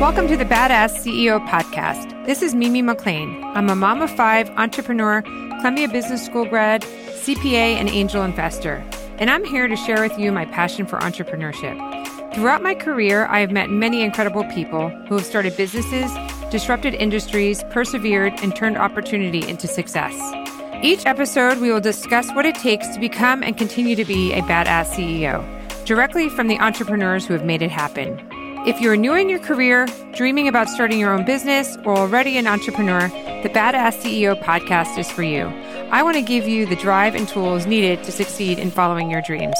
Welcome to the Badass CEO podcast. This is Mimi MacLean. I'm a mom of five, entrepreneur, Columbia Business School grad, CPA, and angel investor. And I'm here to share with you my passion for entrepreneurship. Throughout my career, I have met many incredible people who have started businesses, disrupted industries, persevered, and turned opportunity into success. Each episode, we will discuss what it takes to become and continue to be a badass CEO, directly from the entrepreneurs who have made it happen. If you're new in your career, dreaming about starting your own business, or already an entrepreneur, the Badass CEO podcast is for you. I want to give you the drive and tools needed to succeed in following your dreams.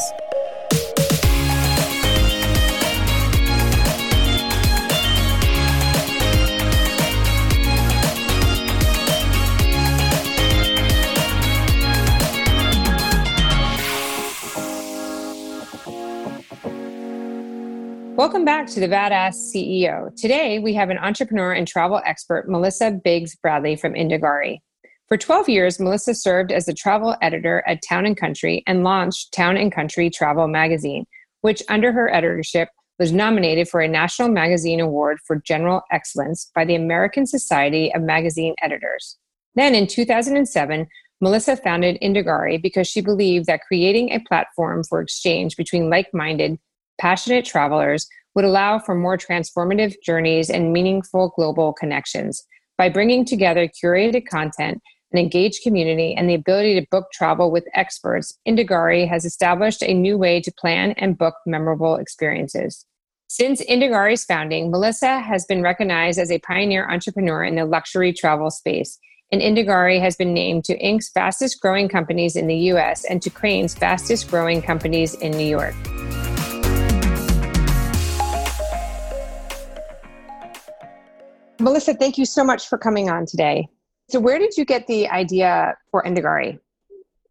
Welcome back to the Badass CEO. Today, we have an entrepreneur and travel expert, Melissa Biggs Bradley from Indagare. For 12 years, Melissa served as the travel editor at Town and Country and launched Town and Country Travel Magazine, which, under her editorship, was nominated for a National Magazine Award for General Excellence by the American Society of Magazine Editors. Then, in 2007, Melissa founded Indagare because she believed that creating a platform for exchange between like minded, passionate travelers would allow for more transformative journeys and meaningful global connections. By bringing together curated content, an engaged community, and the ability to book travel with experts, Indagare has established a new way to plan and book memorable experiences. Since Indagare's founding, Melissa has been recognized as a pioneer entrepreneur in the luxury travel space, and Indagare has been named to Inc.'s fastest growing companies in the US and to Crain's fastest growing companies in New York. Melissa, thank you so much for coming on today. So, where did you get the idea for Indagare?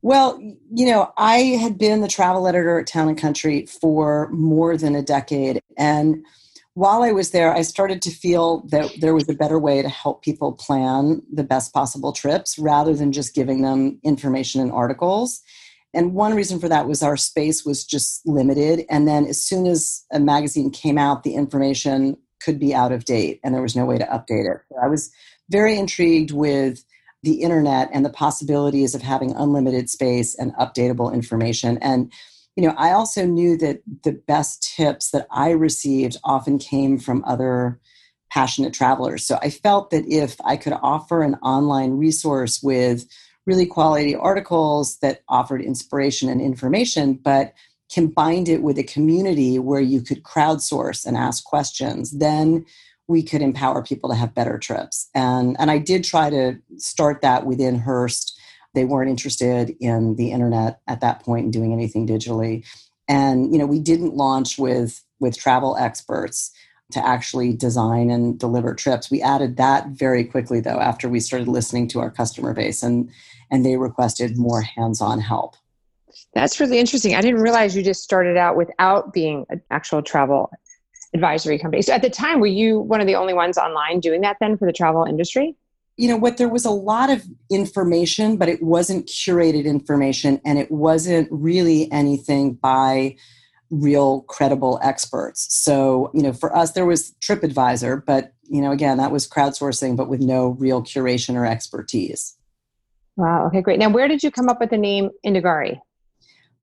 Well, you know, I had been the travel editor at Town and Country for more than a decade. And while I was there, I started to feel that there was a better way to help people plan the best possible trips rather than just giving them information and articles. And one reason for that was our space was just limited. And then as soon as a magazine came out, the information could be out of date and there was no way to update it. I was very intrigued with the internet and the possibilities of having unlimited space and updatable information. And, you know, I also knew that the best tips that I received often came from other passionate travelers. So I felt that if I could offer an online resource with really quality articles that offered inspiration and information, but combined it with a community where you could crowdsource and ask questions, then we could empower people to have better trips. And, and I did try to start that within Hearst. They weren't interested in the internet at that point and doing anything digitally. And you know, we didn't launch with with travel experts to actually design and deliver trips. We added that very quickly though after we started listening to our customer base and and they requested more hands-on help. That's really interesting. I didn't realize you just started out without being an actual travel advisory company. So at the time, were you one of the only ones online doing that then for the travel industry? You know what? There was a lot of information, but it wasn't curated information and it wasn't really anything by real credible experts. So, you know, for us, there was TripAdvisor, but, you know, again, that was crowdsourcing, but with no real curation or expertise. Wow. Okay, great. Now, where did you come up with the name Indagare?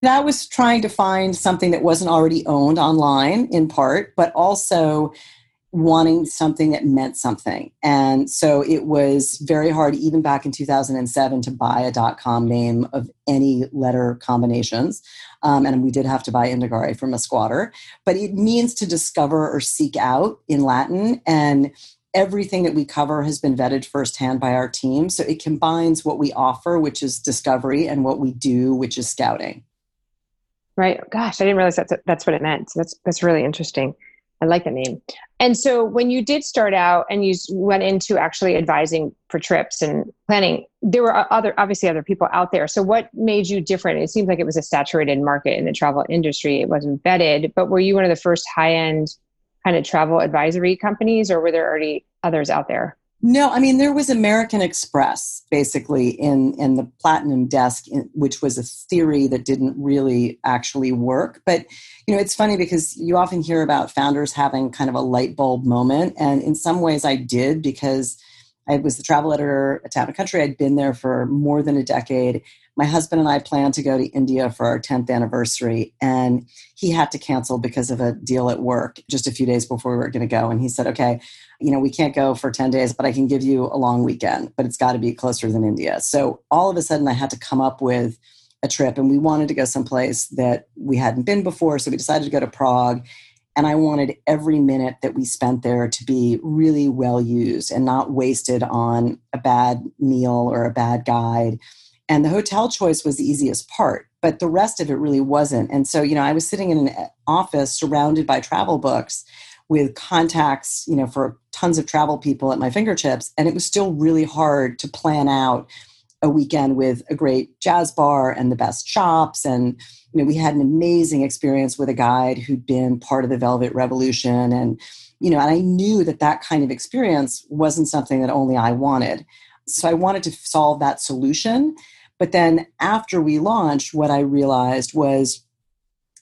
That was trying to find something that wasn't already owned online in part, but also wanting something that meant something. And so it was very hard, even back in 2007, to buy a .com name of any letter combinations. Um, and we did have to buy Indagare from a squatter. But it means to discover or seek out in Latin. And everything that we cover has been vetted firsthand by our team. So it combines what we offer, which is discovery, and what we do, which is scouting. Right. Gosh, I didn't realize that's that's what it meant. So that's that's really interesting. I like the name. And so when you did start out and you went into actually advising for trips and planning, there were other obviously other people out there. So what made you different? It seems like it was a saturated market in the travel industry. It wasn't vetted, but were you one of the first high end kind of travel advisory companies or were there already others out there? No, I mean there was American Express basically in in the platinum desk, in, which was a theory that didn't really actually work. But you know, it's funny because you often hear about founders having kind of a light bulb moment, and in some ways, I did because I was the travel editor at Town and Country. I'd been there for more than a decade. My husband and I planned to go to India for our 10th anniversary, and he had to cancel because of a deal at work just a few days before we were going to go. And he said, Okay, you know, we can't go for 10 days, but I can give you a long weekend, but it's got to be closer than India. So all of a sudden, I had to come up with a trip, and we wanted to go someplace that we hadn't been before. So we decided to go to Prague. And I wanted every minute that we spent there to be really well used and not wasted on a bad meal or a bad guide. And the hotel choice was the easiest part, but the rest of it really wasn't. And so, you know, I was sitting in an office surrounded by travel books with contacts, you know, for tons of travel people at my fingertips. And it was still really hard to plan out a weekend with a great jazz bar and the best shops. And, you know, we had an amazing experience with a guide who'd been part of the Velvet Revolution. And, you know, and I knew that that kind of experience wasn't something that only I wanted. So I wanted to solve that solution. But then after we launched, what I realized was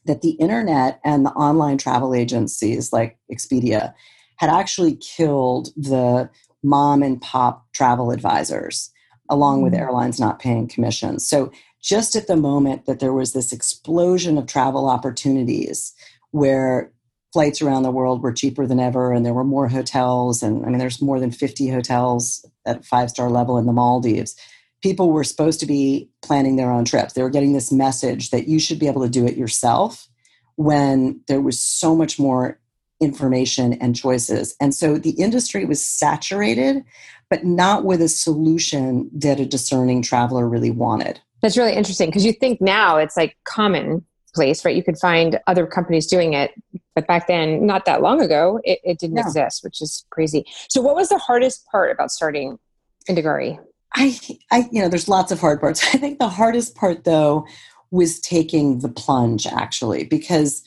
that the internet and the online travel agencies like Expedia had actually killed the mom and pop travel advisors, along with mm. airlines not paying commissions. So, just at the moment that there was this explosion of travel opportunities where flights around the world were cheaper than ever and there were more hotels and i mean there's more than 50 hotels at five star level in the maldives people were supposed to be planning their own trips. They were getting this message that you should be able to do it yourself when there was so much more information and choices. And so the industry was saturated, but not with a solution that a discerning traveler really wanted. That's really interesting because you think now it's like commonplace, right? You could find other companies doing it, but back then, not that long ago, it, it didn't no. exist, which is crazy. So, what was the hardest part about starting Indagare? I, I, you know, there's lots of hard parts. I think the hardest part, though, was taking the plunge actually, because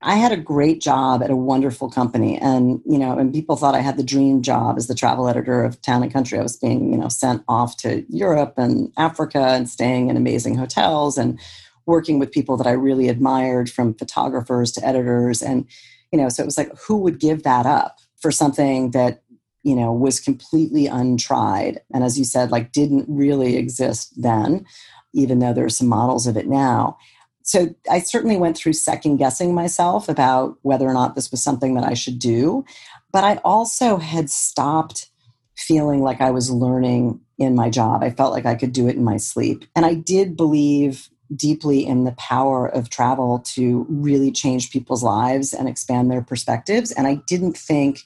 I had a great job at a wonderful company, and you know, and people thought I had the dream job as the travel editor of Town and Country. I was being, you know, sent off to Europe and Africa and staying in amazing hotels and working with people that I really admired, from photographers to editors, and you know, so it was like, who would give that up for something that you know was completely untried and as you said like didn't really exist then even though there's some models of it now. So i certainly went through second guessing myself about whether or not this was something that i should do but i also had stopped feeling like i was learning in my job. I felt like i could do it in my sleep and i did believe deeply in the power of travel to really change people's lives and expand their perspectives and i didn't think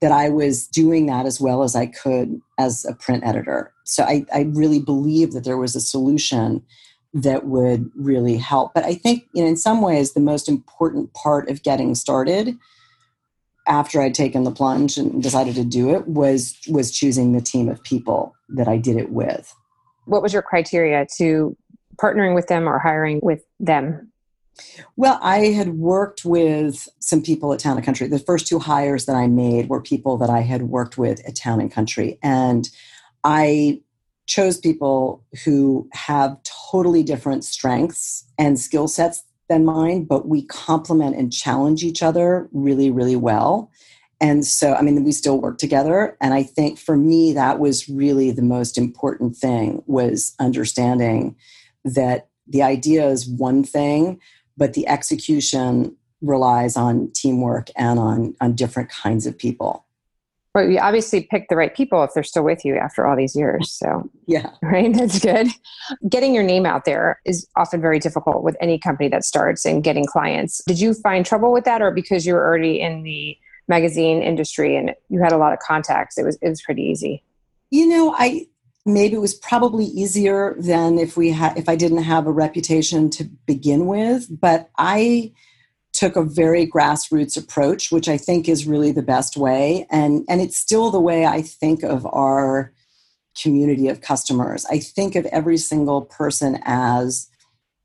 that I was doing that as well as I could as a print editor. So I, I really believed that there was a solution that would really help. But I think you know, in some ways, the most important part of getting started after I'd taken the plunge and decided to do it was was choosing the team of people that I did it with. What was your criteria to partnering with them or hiring with them? Well, I had worked with some people at Town and Country. The first two hires that I made were people that I had worked with at Town and Country. And I chose people who have totally different strengths and skill sets than mine, but we complement and challenge each other really, really well. And so, I mean, we still work together. And I think for me, that was really the most important thing was understanding that the idea is one thing, but the execution relies on teamwork and on on different kinds of people. Well you obviously pick the right people if they're still with you after all these years so. Yeah. Right? That's good. Getting your name out there is often very difficult with any company that starts and getting clients. Did you find trouble with that or because you were already in the magazine industry and you had a lot of contacts it was it was pretty easy? You know i maybe it was probably easier than if we had if i didn't have a reputation to begin with but i took a very grassroots approach which i think is really the best way. And and it's still the way i think of our community of customers. I think of every single person as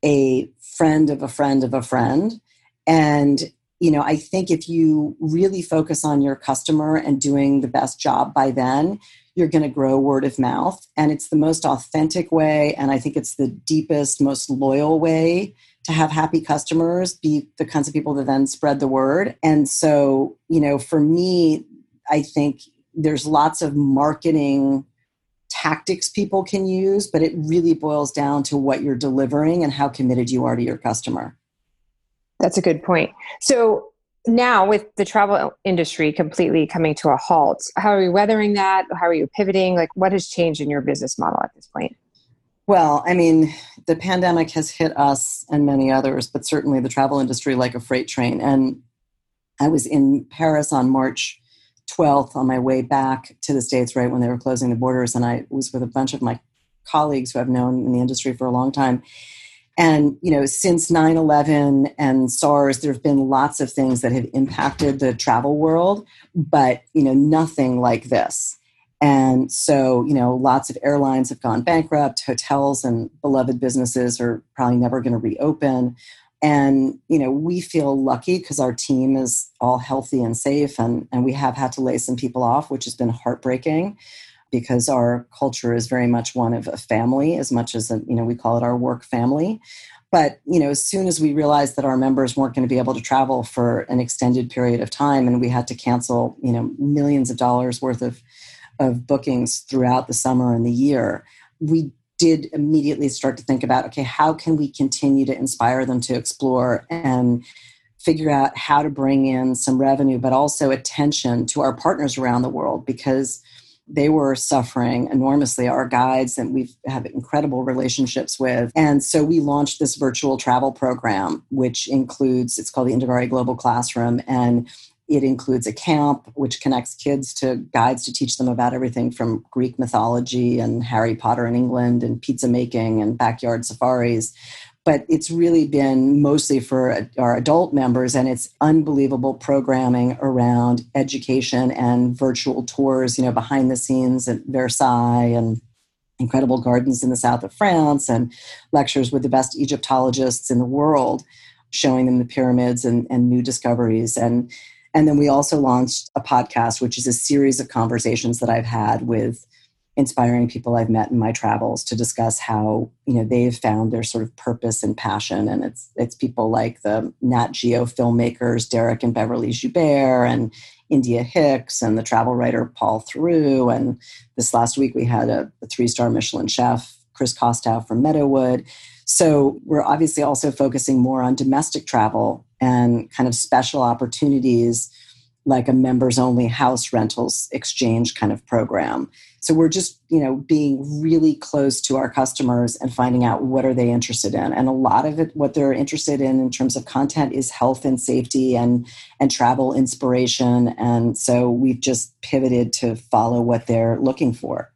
a friend of a friend of a friend. And you know, I think if you really focus on your customer and doing the best job by then, you're going to grow word of mouth. And it's the most authentic way. And I think it's the deepest, most loyal way to have happy customers be the kinds of people that then spread the word. And so, you know, for me, I think there's lots of marketing tactics people can use, but it really boils down to what you're delivering and how committed you are to your customer. That's a good point. So now with the travel industry completely coming to a halt, how are you weathering that? How are you pivoting? Like what has changed in your business model at this point? Well, I mean, the pandemic has hit us and many others, but certainly the travel industry like a freight train. And I was in Paris on March 12th on my way back to the States, right when they were closing the borders. And I was with a bunch of my colleagues who I've known in the industry for a long time. And, you know, since 9 11 and SARS, there have been lots of things that have impacted the travel world, but, you know, nothing like this. And so, you know, lots of airlines have gone bankrupt, hotels and beloved businesses are probably never going to reopen. And, you know, we feel lucky because our team is all healthy and safe, and, and we have had to lay some people off, which has been heartbreaking because our culture is very much one of a family as much as a, you know we call it our work family. But you know as soon as we realized that our members weren't going to be able to travel for an extended period of time and we had to cancel you know millions of dollars worth of of bookings throughout the summer and the year we did immediately start to think about okay how can we continue to inspire them to explore and figure out how to bring in some revenue but also attention to our partners around the world? Because they were suffering enormously. Our guides and we've had incredible relationships with. And so we launched this virtual travel program which includes it's called the Indagare Global Classroom and it includes a camp which connects kids to guides to teach them about everything from Greek mythology and Harry Potter in England and pizza making and backyard safaris but it's really been mostly for our adult members and it's unbelievable programming around education and virtual tours you know behind the scenes at versailles and incredible gardens in the south of france and lectures with the best egyptologists in the world showing them the pyramids and, and new discoveries. And and then we also launched a podcast which is a series of conversations that i've had with inspiring people I've met in my travels to discuss how you know they've found their sort of purpose and passion. And it's it's people like the Nat Geo filmmakers Derek and Beverly Joubert and India Hicks and the travel writer Paul Theroux. And this last week we had a, a three star Michelin chef Chris Kostow from Meadowood. So we're obviously also focusing more on domestic travel and kind of special opportunities like a members only house rentals exchange kind of program. So we're just, you know, being really close to our customers and finding out what are they interested in. And a lot of it what they're interested in in terms of content is health and safety and and travel inspiration and so we've just pivoted to follow what they're looking for.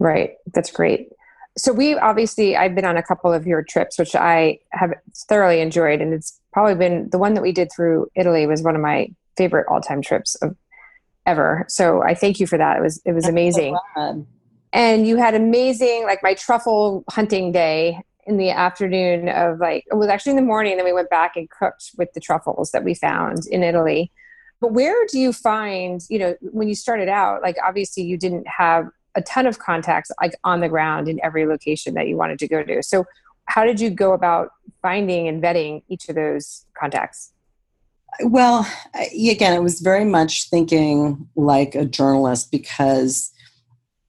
Right. That's great. So we obviously I've been on a couple of your trips which I have thoroughly enjoyed and it's probably been the one that we did through Italy was one of my favorite all-time trips of ever. So I thank you for that. It was it was amazing. So and you had amazing like my truffle hunting day in the afternoon of like it was actually in the morning then we went back and cooked with the truffles that we found in Italy. But where do you find, you know, when you started out, like obviously you didn't have a ton of contacts like on the ground in every location that you wanted to go to. So how did you go about finding and vetting each of those contacts? Well, again, it was very much thinking like a journalist because,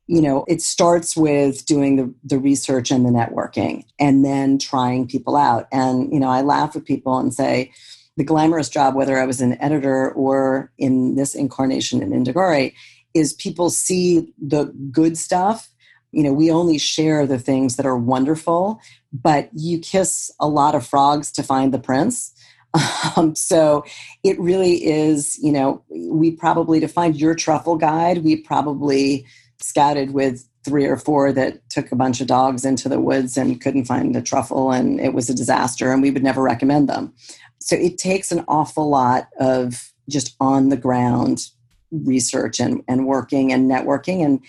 you know, it starts with doing the, the research and the networking and then trying people out. And, you know, I laugh with people and say, the glamorous job, whether I was an editor or in this incarnation in Indagare is people see the good stuff. You know, we only share the things that are wonderful, but you kiss a lot of frogs to find the prince um, so it really is, you know, we probably, to find your truffle guide, we probably scouted with three or four that took a bunch of dogs into the woods and couldn't find a truffle and it was a disaster and we would never recommend them. So it takes an awful lot of just on the ground research and, and working and networking and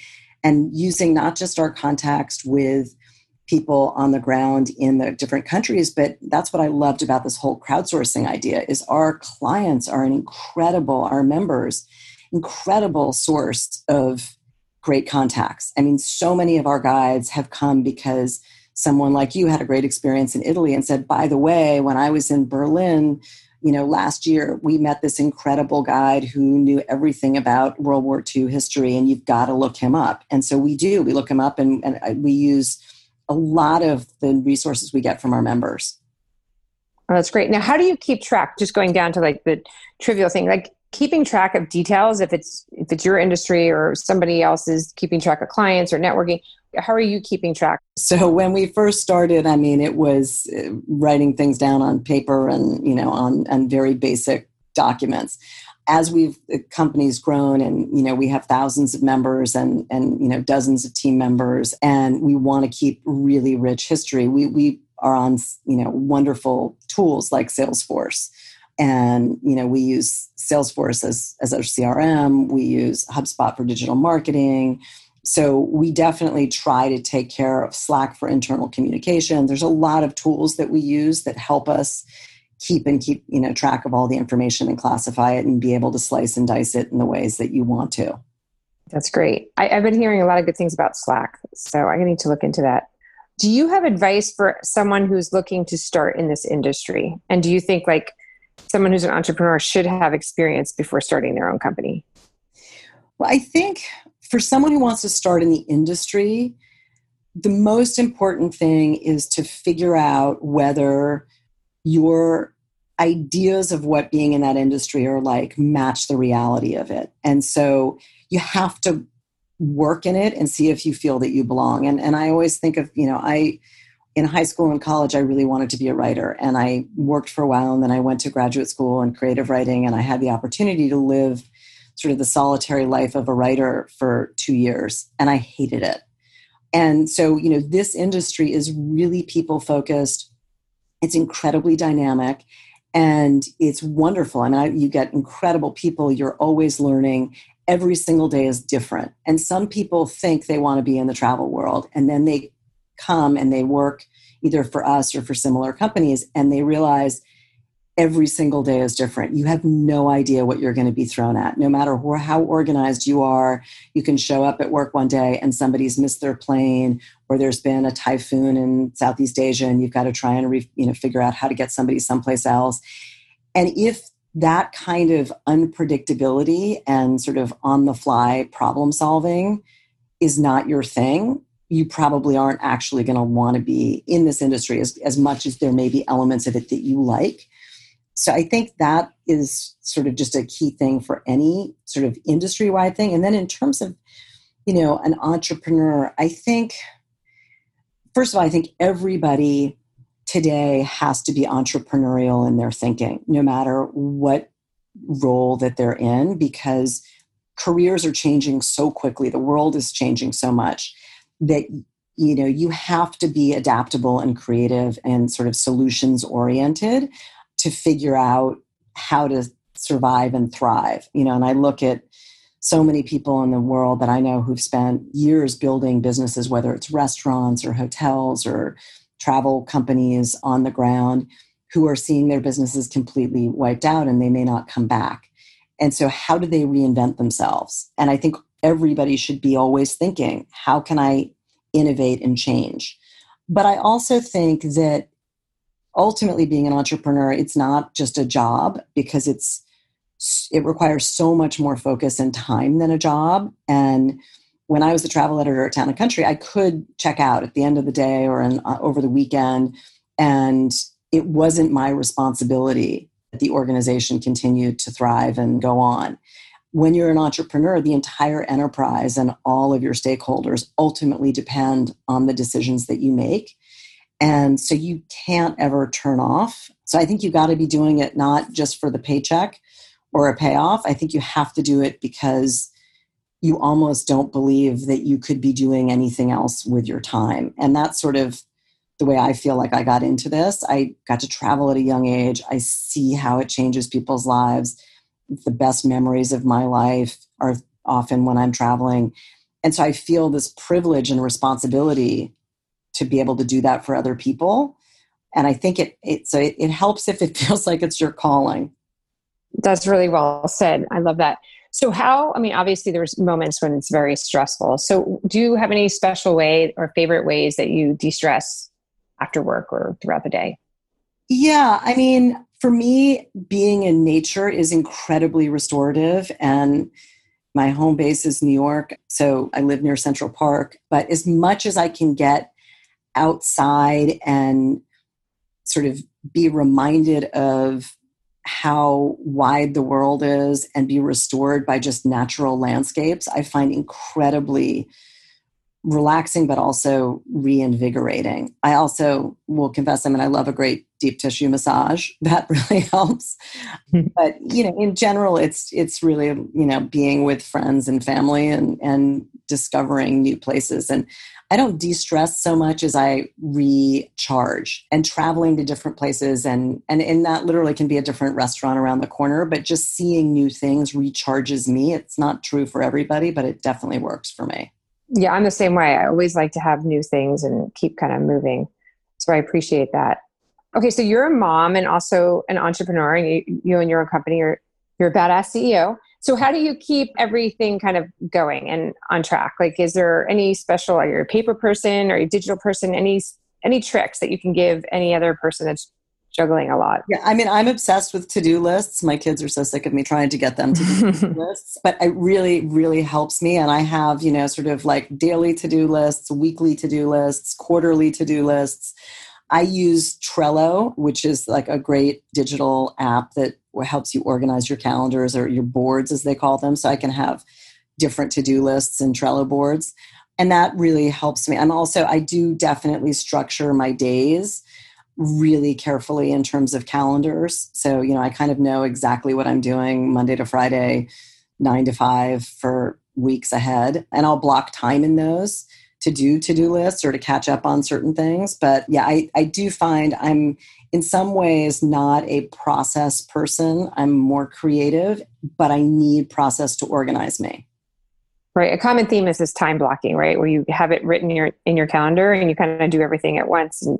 and using not just our context with people on the ground in the different countries but that's what i loved about this whole crowdsourcing idea is our clients are an incredible our members incredible source of great contacts i mean so many of our guides have come because someone like you had a great experience in italy and said by the way when i was in berlin you know, last year we met this incredible guide who knew everything about World War II history, and you've got to look him up. And so we do. We look him up, and, and uh, we use a lot of the resources we get from our members. Oh, that's great. Now, how do you keep track? Just going down to like the trivial thing, like keeping track of details. If it's if it's your industry or somebody else is keeping track of clients or networking, how are you keeping track? So when we first started, I mean, it was uh, writing things down on paper and you know on on very basic documents. As we've the company's grown and you know we have thousands of members and and you know dozens of team members and we want to keep really rich history. We we are on you know wonderful tools like Salesforce and you know we use salesforce as, as our crm we use hubspot for digital marketing so we definitely try to take care of Slack for internal communication. There's a lot of tools that we use that help us keep and keep you know track of all the information and classify it and be able to slice and dice it in the ways that you want to. That's great. I, have been hearing a lot of good things about Slack, so I need to look into that. Do you have advice for someone who's looking to start in this industry? And do you think like someone who's an entrepreneur should have experience before starting their own company? Well, I think for someone who wants to start in the industry, the most important thing is to figure out whether your ideas of what being in that industry are like match the reality of it. And so you have to work in it and see if you feel that you belong. And and I always think of, you know, I in high school and college I really wanted to be a writer and I worked for a while and then I went to graduate school in creative writing and I had the opportunity to live sort of the solitary life of a writer for two years, and I hated it. And so, you know, this industry is really people focused. It's incredibly dynamic and it's wonderful. I mean, I, you get incredible people. You're always learning. Every single day is different. And some people think they want to be in the travel world, and then they come and they work either for us or for similar companies, and they realize every single day is different. You have no idea what you're going to be thrown at. No matter how organized you are, you can show up at work one day and somebody's missed their plane or there's been a typhoon in Southeast Asia and you've got to try and re, you know figure out how to get somebody someplace else. And if that kind of unpredictability and sort of on the fly problem solving is not your thing, you probably aren't actually going to want to be in this industry as, as much as there may be elements of it that you like so I think that is sort of just a key thing for any sort of industry wide thing. And then in terms of, you know, an entrepreneur, I think, first of all, I think everybody today has to be entrepreneurial in their thinking, no matter what role that they're in, because careers are changing so quickly. The world is changing so much that you know you have to be adaptable and creative and sort of solutions oriented to figure out how to survive and thrive you know and i look at so many people in the world that i know who've spent years building businesses whether it's restaurants or hotels or travel companies on the ground who are seeing their businesses completely wiped out and they may not come back. And so how do they reinvent themselves? And i think everybody should be always thinking how can i innovate and change? But i also think that ultimately being an entrepreneur it's not just a job because it's it requires so much more focus and time than a job. And when i was the travel editor at town and country i could check out at the end of the day or uh, over the weekend and it wasn't my responsibility that the organization continued to thrive and go on. When you're an entrepreneur the entire enterprise and all of your stakeholders ultimately depend on the decisions that you make and so you can't ever turn off. So I think you got to be doing it not just for the paycheck or a payoff. I think you have to do it because you almost don't believe that you could be doing anything else with your time. And that's sort of the way I feel like I got into this. I got to travel at a young age. I see how it changes people's lives. The best memories of my life are often when I'm traveling. And so I feel this privilege and responsibility to be able to do that for other people. And I think it it so it, it helps if it feels like it's your calling. That's really well said. I love that. So how, I mean, obviously there's moments when it's very stressful. So do you have any special way or favorite ways that you de-stress after work or throughout the day? Yeah, I mean, for me, being in nature is incredibly restorative and my home base is New York, so I live near Central Park. But as much as I can get outside and sort of be reminded of how wide the world is and be restored by just natural landscapes, I find incredibly relaxing but also reinvigorating. I also will confess, I mean, I love a great deep tissue massage. That really helps. Hmm. but you know, in general, it's it's really you know being with friends and family and and discovering new places. And I don't de-stress so much as I recharge and traveling to different places and and and that literally can be a different restaurant around the corner, but just seeing new things recharges me. It's not true for everybody, but it definitely works for me. Yeah, I'm the same way. I always like to have new things and keep kind of moving. So I appreciate that. Okay, so you're a mom and also an entrepreneur, and you, you own your own company. You're you're a badass CEO. So how do you keep everything kind of going and on track? Like, is there any special? Are you a paper person? You a digital person? Any any tricks that you can give any other person that's juggling a lot? Yeah, I mean, I'm obsessed with to do lists. My kids are so sick of me trying to get them to do lists, but it really, really helps me. And I have, you know, sort of like daily to do lists, weekly to do lists, quarterly to do lists. I use Trello, which is like a great digital app that helps you organize your calendars or your boards, as they call them. So I can have different to do lists and Trello boards. And that really helps me. And also, I do definitely structure my days really carefully in terms of calendars. So, you know, I kind of know exactly what I'm doing Monday to Friday, nine to five for weeks ahead. And I'll block time in those to do to do lists or to catch up on certain things. But yeah, I, I do find I'm in some ways not a process person. I'm more creative, but I need process to organize me. Right. A common theme is this time blocking, right? Where you have it written in your in your calendar and you kind of do everything at once and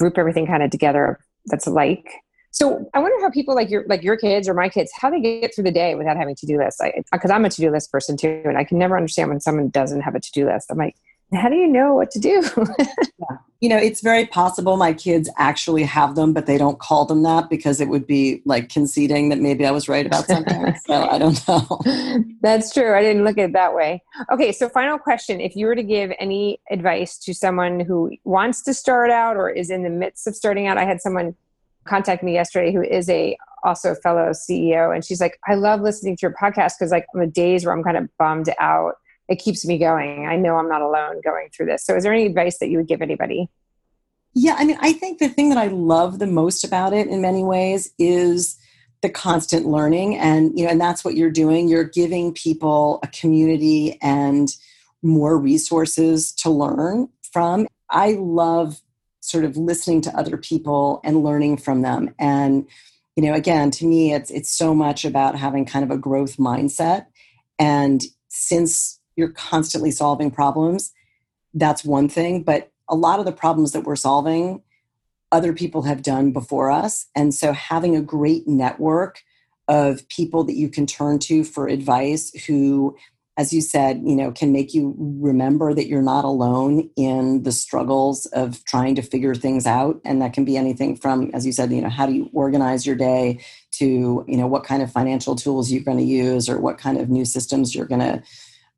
group everything kind of together that's like. So I wonder how people like your like your kids or my kids how they get through the day without having to do lists. Because I'm a to do list person too, and I can never understand when someone doesn't have a to do list. I'm like, how do you know what to do? yeah. You know, it's very possible my kids actually have them, but they don't call them that because it would be like conceding that maybe I was right about something. so I don't know. That's true. I didn't look at it that way. Okay, so final question. If you were to give any advice to someone who wants to start out or is in the midst of starting out, I had someone contact me yesterday who is a also a fellow CEO and she's like, I love listening to your podcast because like on the days where I'm kind of bummed out it keeps me going. I know I'm not alone going through this. So, is there any advice that you would give anybody? Yeah, I mean, I think the thing that I love the most about it in many ways is the constant learning and you know and that's what you're doing you're giving people a community and more resources to learn from i love sort of listening to other people and learning from them and you know again to me it's it's so much about having kind of a growth mindset and since you're constantly solving problems, that's one thing. But a lot of the problems that we're solving, other people have done before us. And so having a great network of people that you can turn to for advice who as you said, you know, can make you remember that you're not alone in the struggles of trying to figure things out. And that can be anything from, as you said, you know, how do you organize your day to, you know, what kind of financial tools you're going to use or what kind of new systems you're going to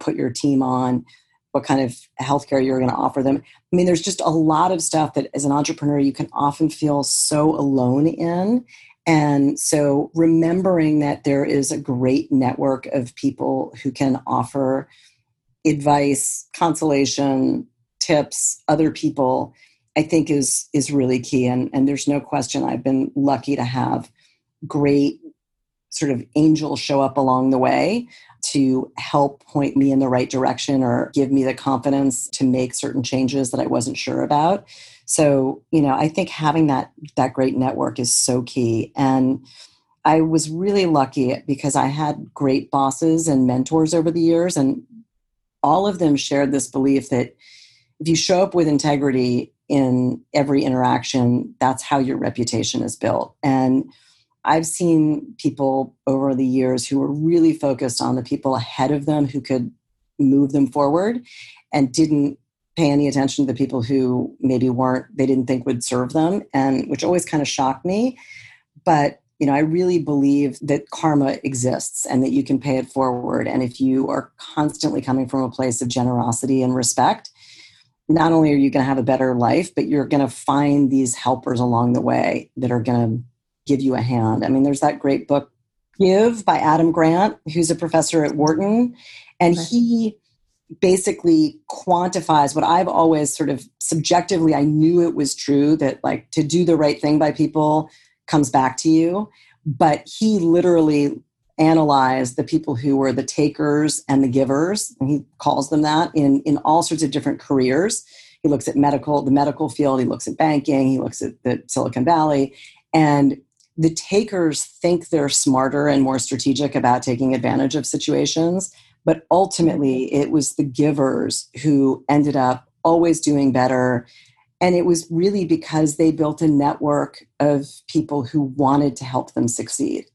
put your team on, what kind of healthcare you're going to offer them. I mean, there's just a lot of stuff that as an entrepreneur you can often feel so alone in. And so remembering that there is a great network of people who can offer advice, consolation, tips, other people, I think is is really key. And, and there's no question I've been lucky to have great sort of angels show up along the way to help point me in the right direction or give me the confidence to make certain changes that I wasn't sure about. So, you know, I think having that that great network is so key and I was really lucky because I had great bosses and mentors over the years and all of them shared this belief that if you show up with integrity in every interaction, that's how your reputation is built. And I've seen people over the years who were really focused on the people ahead of them who could move them forward and didn't pay any attention to the people who maybe weren't they didn't think would serve them and which always kind of shocked me. But you know i really believe that karma exists and that you can pay it forward and if you are constantly coming from a place of generosity and respect not only are you going to have a better life but you're going to find these helpers along the way that are going to give you a hand i mean there's that great book give by adam grant who's a professor at wharton and he basically quantifies what I've always sort of subjectively, I knew it was true that like to do the right thing by people comes back to you. But he literally analyzed the people who were the takers and the givers, and he calls them that in, in all sorts of different careers. He looks at medical, the medical field, he looks at banking, he looks at the Silicon Valley. And the takers think they're smarter and more strategic about taking advantage of situations but ultimately, it was the givers who ended up always doing better. And it was really because they built a network of people who wanted to help them succeed.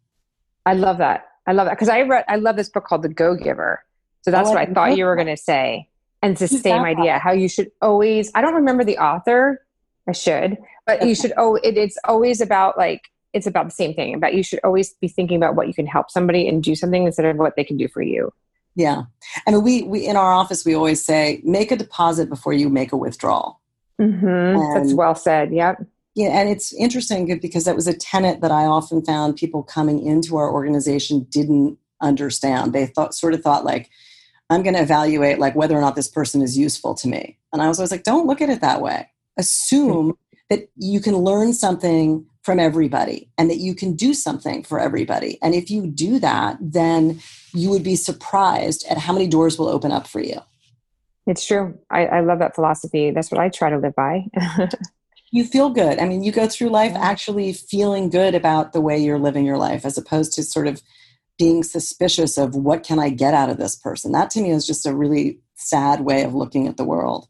I love that. I love that because I read. I love this book called The Go Giver. So that's oh, what I, I thought you were going to say. And it's the Who's same idea. How you should always. I don't remember the author. I should, but you should. Oh, it, it's always about like it's about the same thing. About you should always be thinking about what you can help somebody and do something instead of what they can do for you. Yeah. I mean, we, we, in our office, we always say, make a deposit before you make a withdrawal. Mm-hmm. That's well said. Yep. Yeah. And it's interesting because that was a tenet that I often found people coming into our organization didn't understand. They thought, sort of thought like, I'm going to evaluate like whether or not this person is useful to me. And I was always like, don't look at it that way. Assume that you can learn something from everybody and that you can do something for everybody. And if you do that, then you would be surprised at how many doors will open up for you. It's true. I, I love that philosophy. That's what I try to live by. you feel good. I mean, you go through life actually feeling good about the way you're living your life as opposed to sort of being suspicious of what can I get out of this person. That to me is just a really sad way of looking at the world.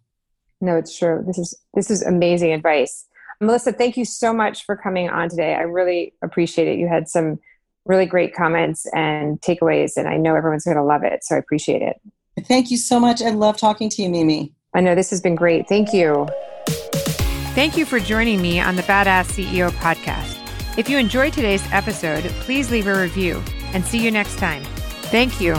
No, it's true. This is this is amazing advice. Melissa, thank you so much for coming on today. I really appreciate it. You had some really great comments and takeaways, and I know everyone's going to love it. So I appreciate it. Thank you so much. I love talking to you, Mimi. I know this has been great. Thank you. Thank you for joining me on the Badass CEO podcast. If you enjoyed today's episode, please leave a review and see you next time. Thank you.